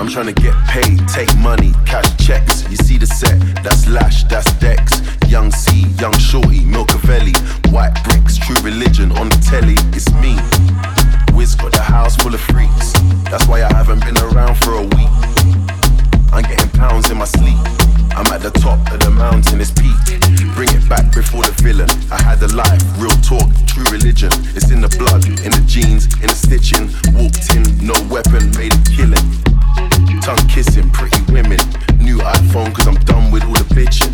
I'm trying to get paid, take money, cash checks. You see the set, that's Lash, that's Dex. Young C, Young Shorty, Milkavelli. White bricks, true religion on the telly. It's me. Wiz got the house full of freaks. That's why I haven't been around for a week. I'm getting pounds in my sleep. I'm at the top of the mountain, it's peak. Bring it back before the villain. I had a life, real talk, true religion. It's in the blood, in the jeans, in the stitching. Walked in, no weapon, made a killing. Tongue kissing, pretty women. New iPhone, cause I'm done with all the bitching.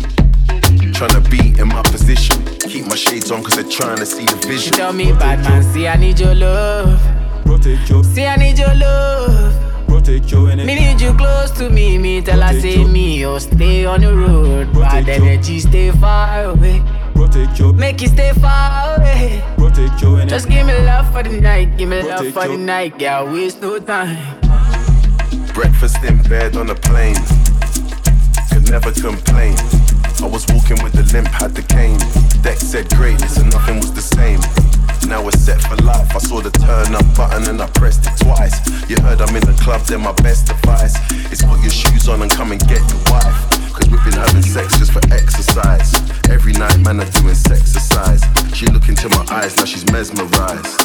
Tryna be in my position. Keep my shades on, cause they're trying to see the She vision. tell me, bad man, see I need your love. Protect your, See I need your love. Protect your energy. Me need you close to me. Me tell her say me, oh stay on the road. Bad Protect your- energy, stay far away. Protect your, Make it stay far away. protect your energy. Just give me love for the night, give me love Protect for the night, girl. Waste no time. Breakfast in bed on a plane. Could never complain. I was walking with the limp, had the cane. Deck said greatness and nothing was the same. Now we're set for life. I saw the turn up button and I pressed it twice. You heard I'm in the club, then my best advice is put your shoes on and come and get your wife. Cause we've been having sex just for exercise. Every night, man, I'm doing sex exercise. She look into my eyes, now she's mesmerized.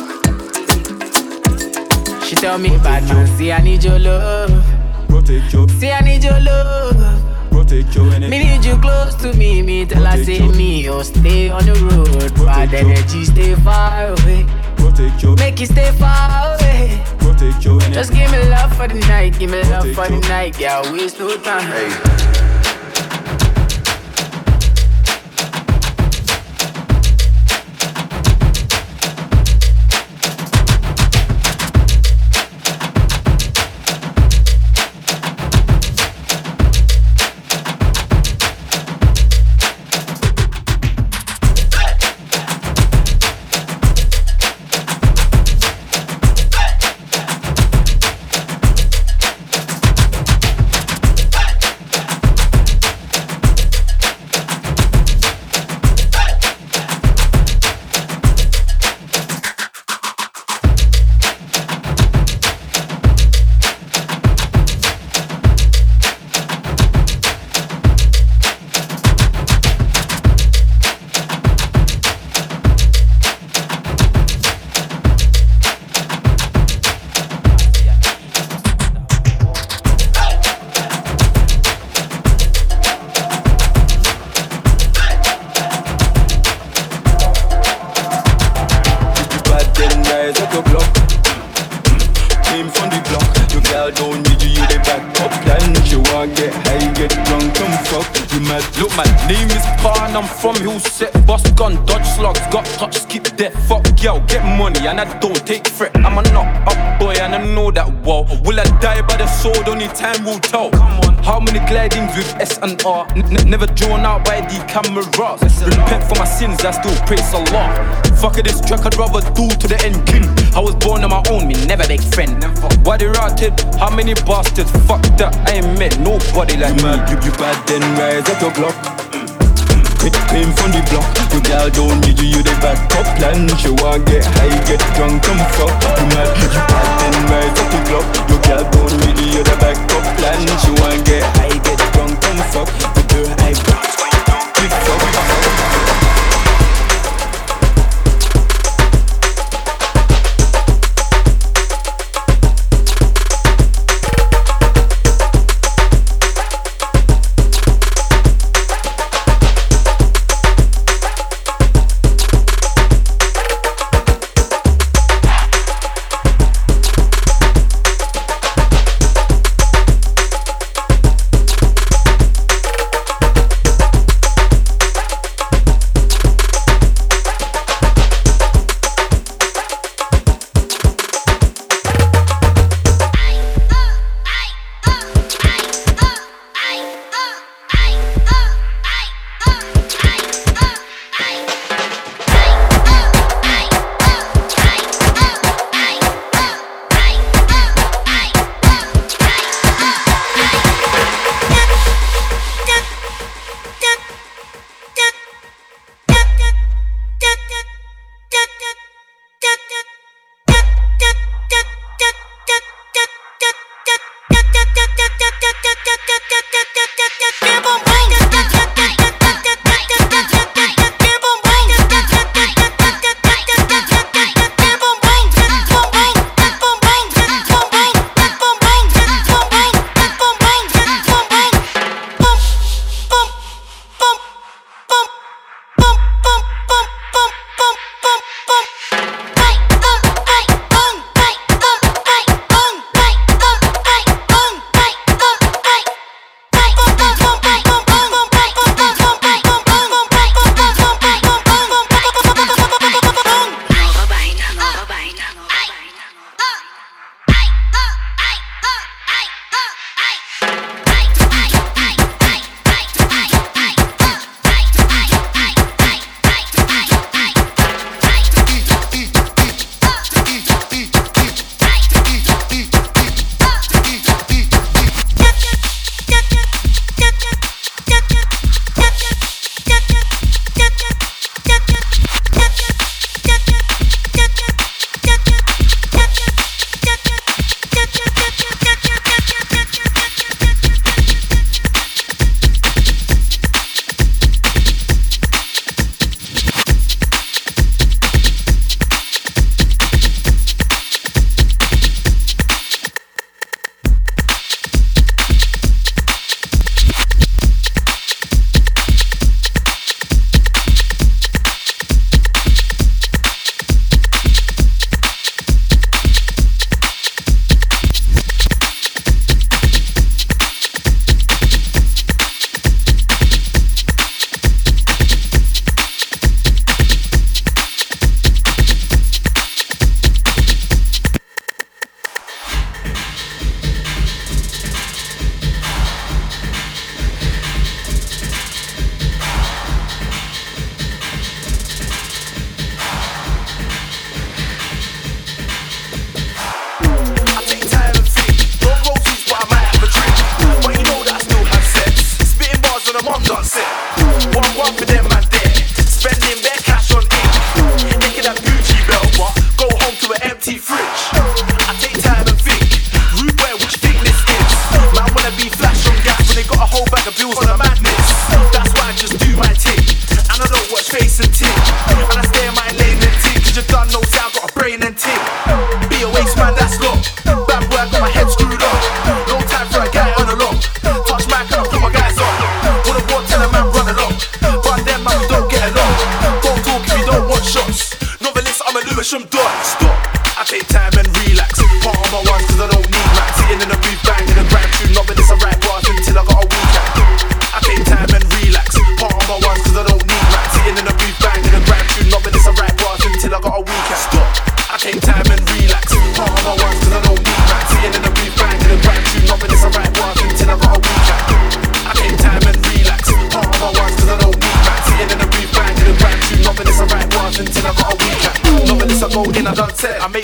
She tell me, bad man, see I need your love. Protect your, See I need your love. Protect your energy. Me need you close to me. Me tell her say me, oh stay on the road. Bad Protect energy, stay far away. Protect your, Make it stay far away. protect your energy. Just give me love for the night, give me love for the night, yeah. Waste no time. Hey. Cameras. Repent for my sins, I still praise Allah. Fuck it, this track, I'd rather do to the end king. I was born on my own, me never make friend. Why they rotted? How many bastards? Fuck that, I ain't met nobody like You me. mad? You, you bad then rise up your block. Ca- Came from the block. Your girl don't need you, you the back up plan. She want get high, get drunk, come fuck. You mad? You bad then rise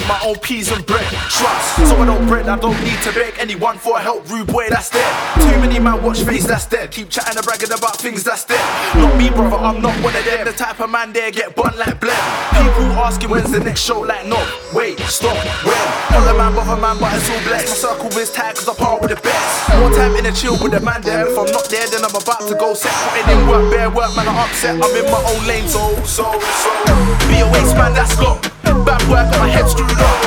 my own peas and bread. Trust. So I don't bread, I don't need to beg anyone for help. Rude boy, that's dead. Too many man watch face, that's dead. Keep chatting and bragging about things, that's dead. Not me, brother, I'm not one of them. The type of man there get bun like bled. People asking when's the next show, like no. Wait, stop, when? All a man, brother man, but it's all blessed. My circle is tight cause I part with the best. More time in a chill with the man there. If I'm not there, then I'm about to go set. Putting in work, bare work, man, I'm upset. I'm in my own lane, so, so, so. Be a waste man, that's gone. Bad work, got my head screwed up.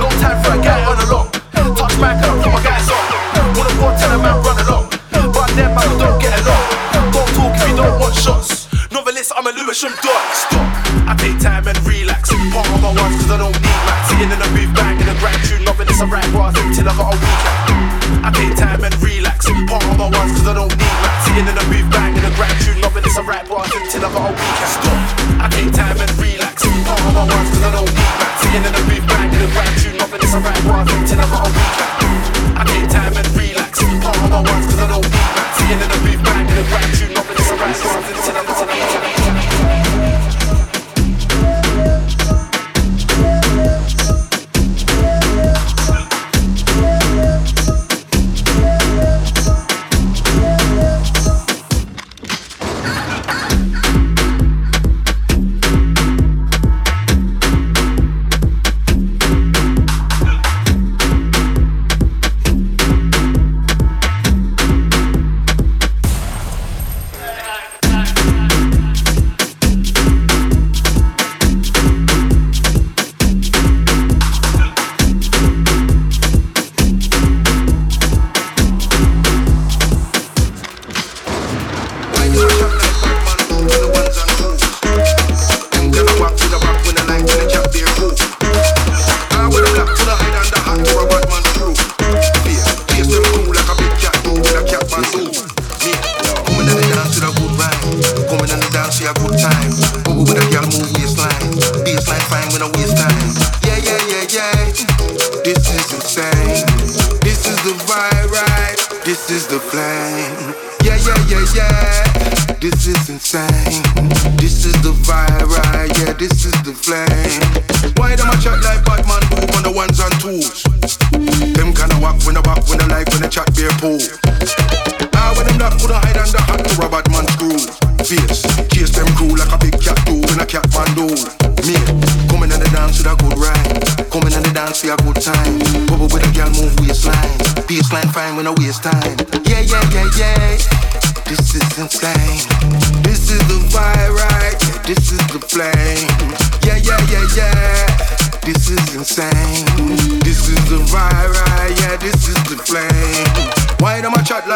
No time for a guy on a lock. Touch my car, put my guys on. Wanna go tell a man run along. But them man don't get along. Don't talk if you don't want shots. Novelist, I'm a Lewisham dog. Stop. I take time and relax. Part of my ones cause I don't need max. Sitting in the booth, banging a grand tune. Novelist, I write bars until I got a weekend. I take time and relax. Part of my ones cause I don't need max. Sitting in the booth, banging a grand tune. Novelist, I write bars until I got a weekend. Stop. I take time and relax. Part of my ones cause I don't need in the booth, banging a grand tune. Novelist, I write bars until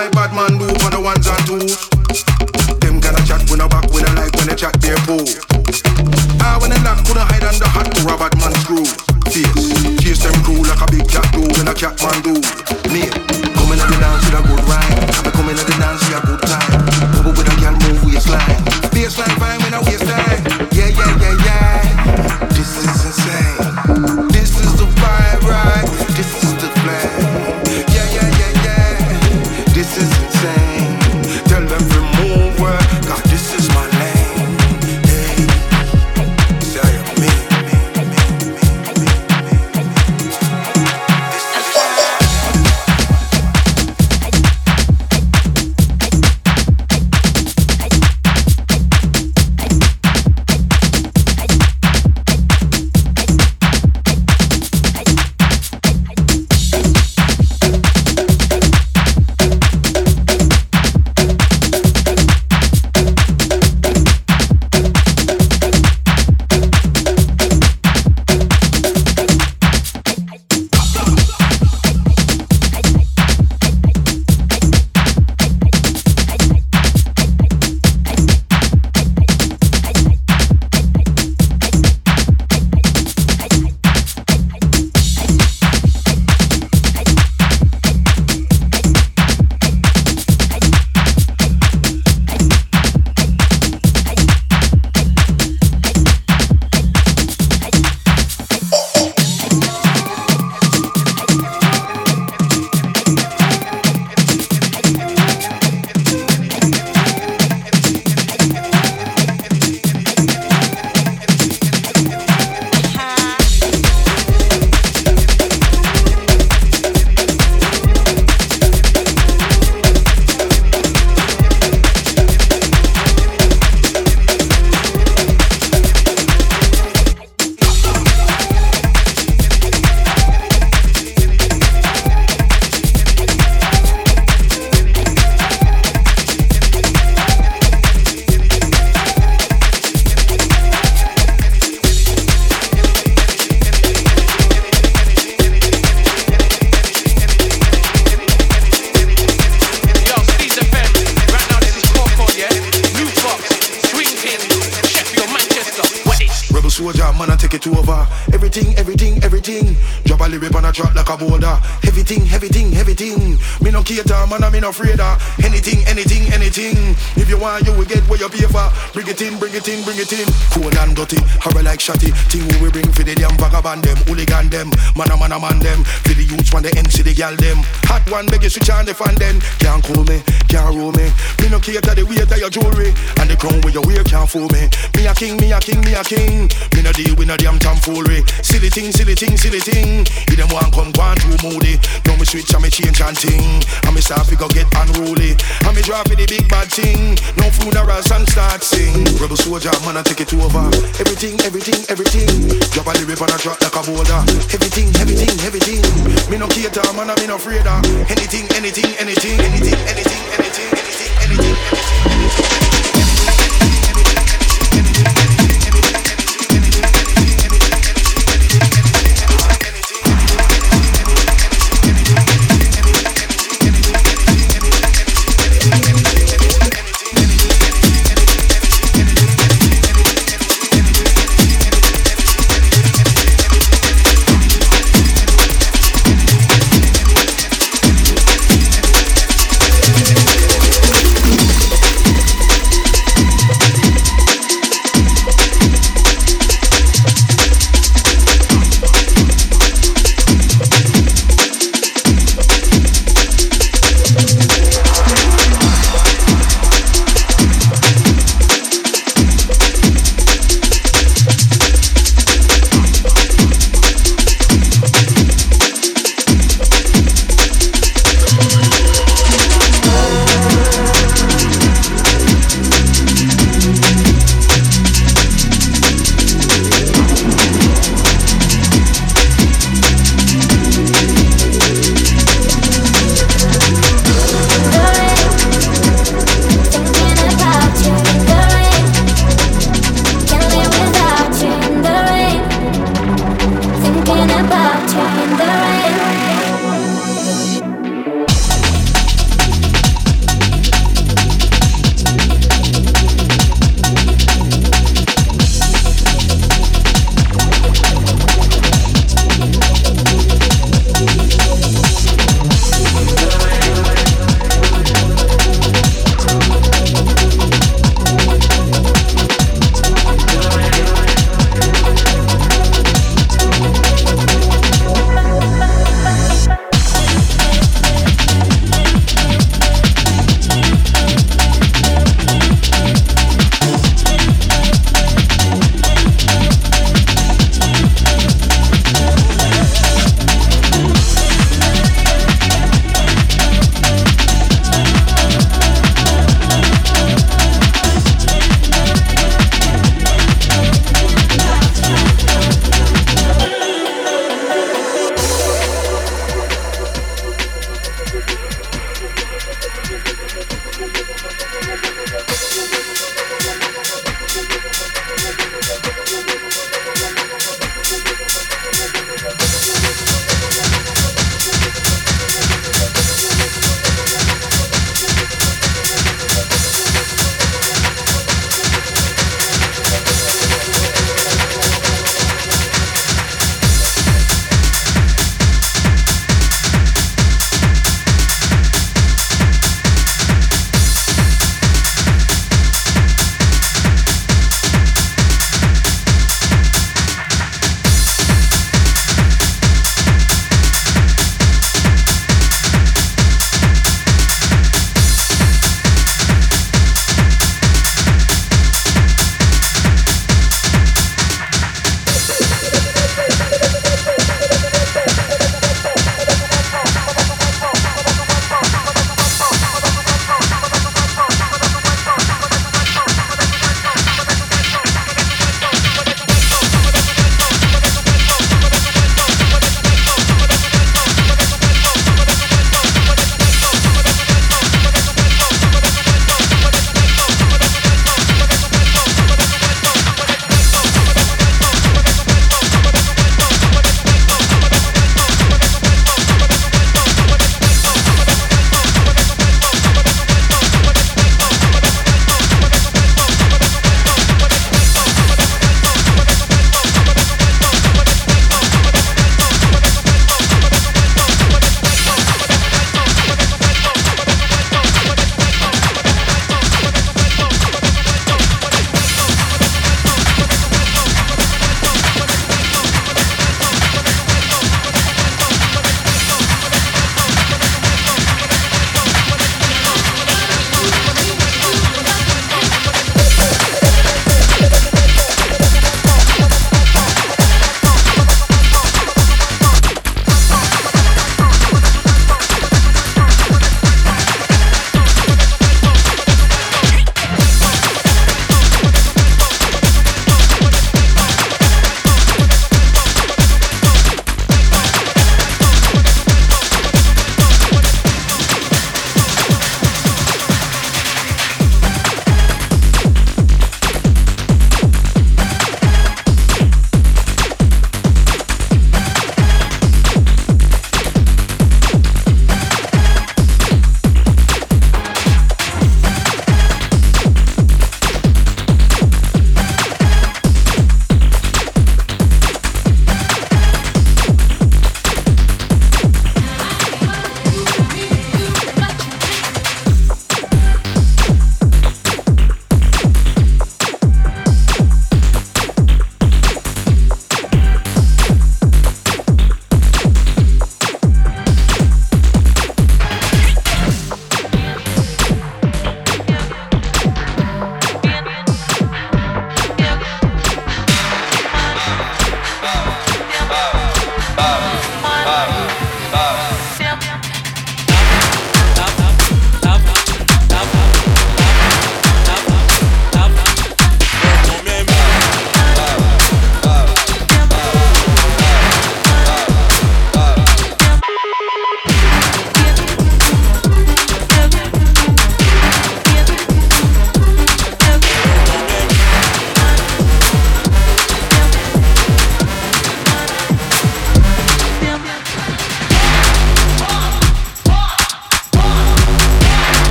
like Batman do on the ones and twos? Them gonna chat when I back when I like when I chat bare pool. Ah, when I lock couldn't hide under hat to a Batman screw. Face, chase them crew like a big cat do when a cat man do. Me, coming at the dance with a good rhyme. Me no afraid of anything, anything, anything. If you want, you will get what you pay for. Bring it in, bring it in, bring it in. Cool and dirty, horror like shotty. Thing we bring for the damn vagabond them, hooligan them, man a man a man them. For the youths when the NC the gal them. Hot one, beg you switch on the fan then. Can't call me, can't roll me. Me no cater the weight of your jewelry and the crown where you wear can't fool me. Me a king, me a king, me a king. Me no deal with no damn tomfoolery. Silly thing, silly thing, silly thing. If them want come go too moody. Now me switch and me change and ting. And me start figure get unruly. And me drop the big bad thing. No funerals and start sing. Rebel soldier, man, I take it over. Everything, everything, everything. Drop a lyric and I drop like a boulder. Everything, everything, everything. Me no cater, man, I me no afraid of anything, anything, anything, anything, anything, anything, anything, anything,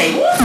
Yo,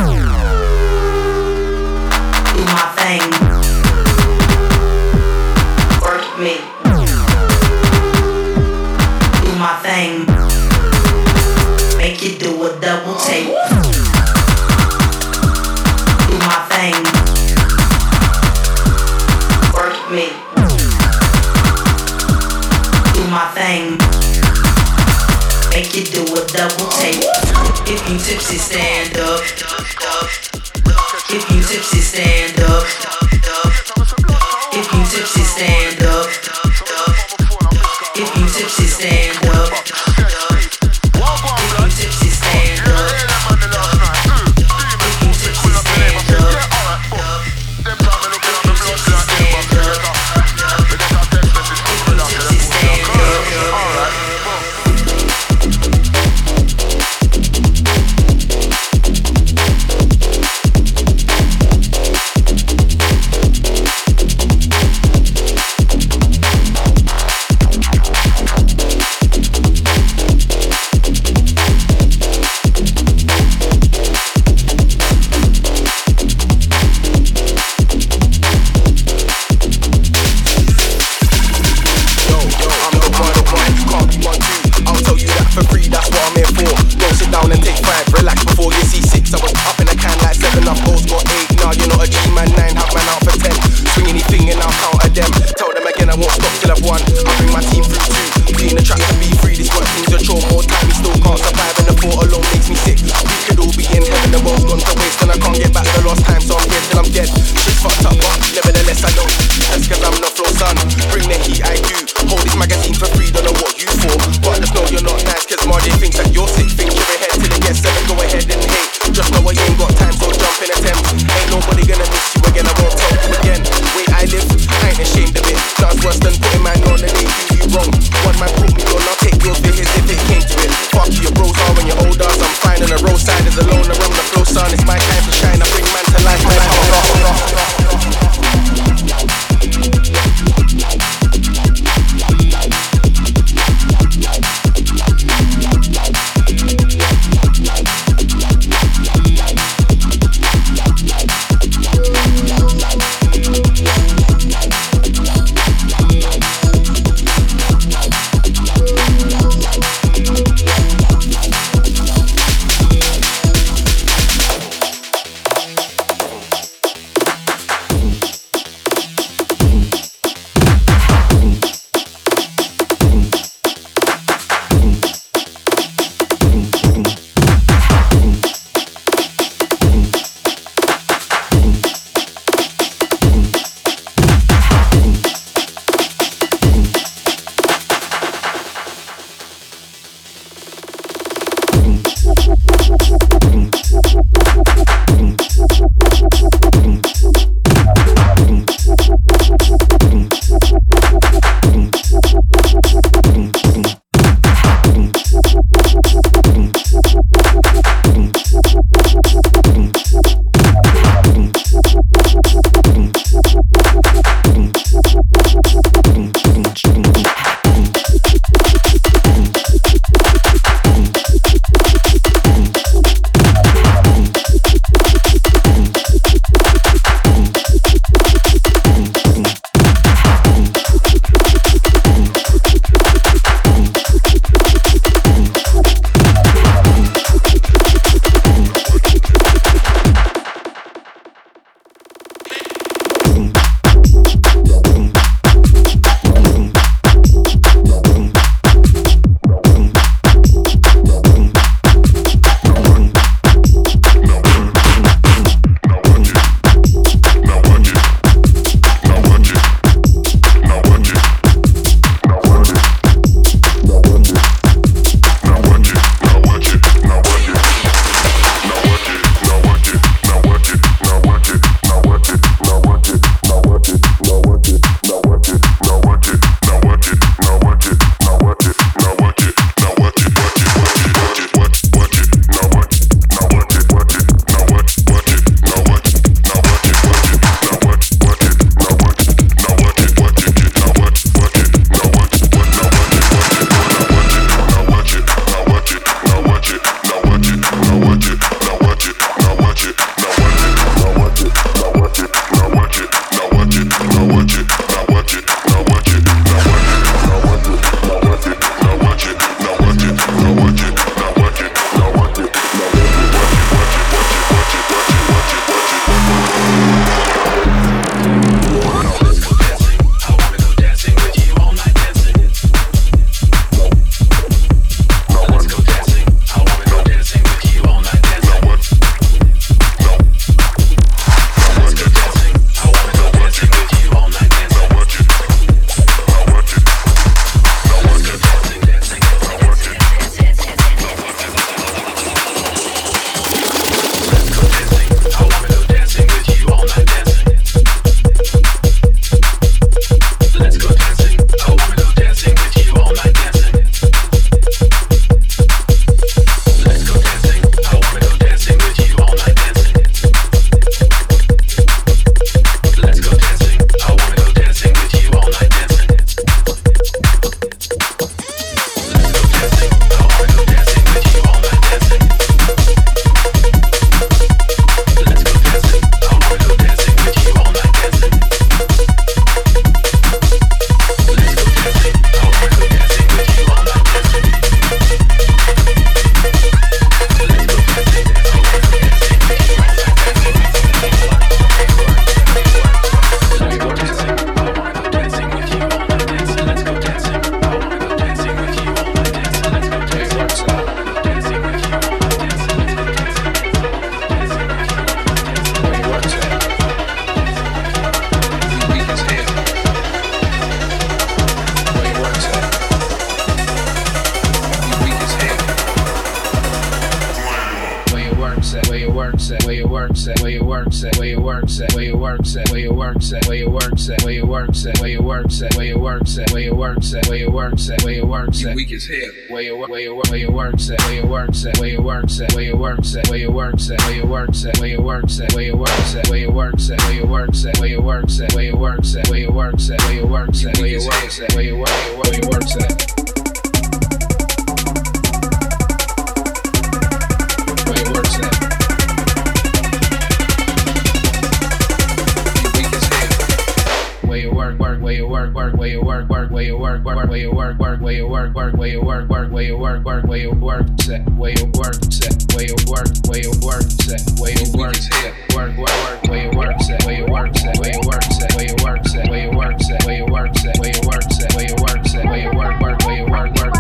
work set, way of work, way of work set, way of work set, work, work, work, way of work set, way of work set, way of work set, way of work set, way of work set, way of work set, way of work set, way of work set, way of work, work, way of work, work.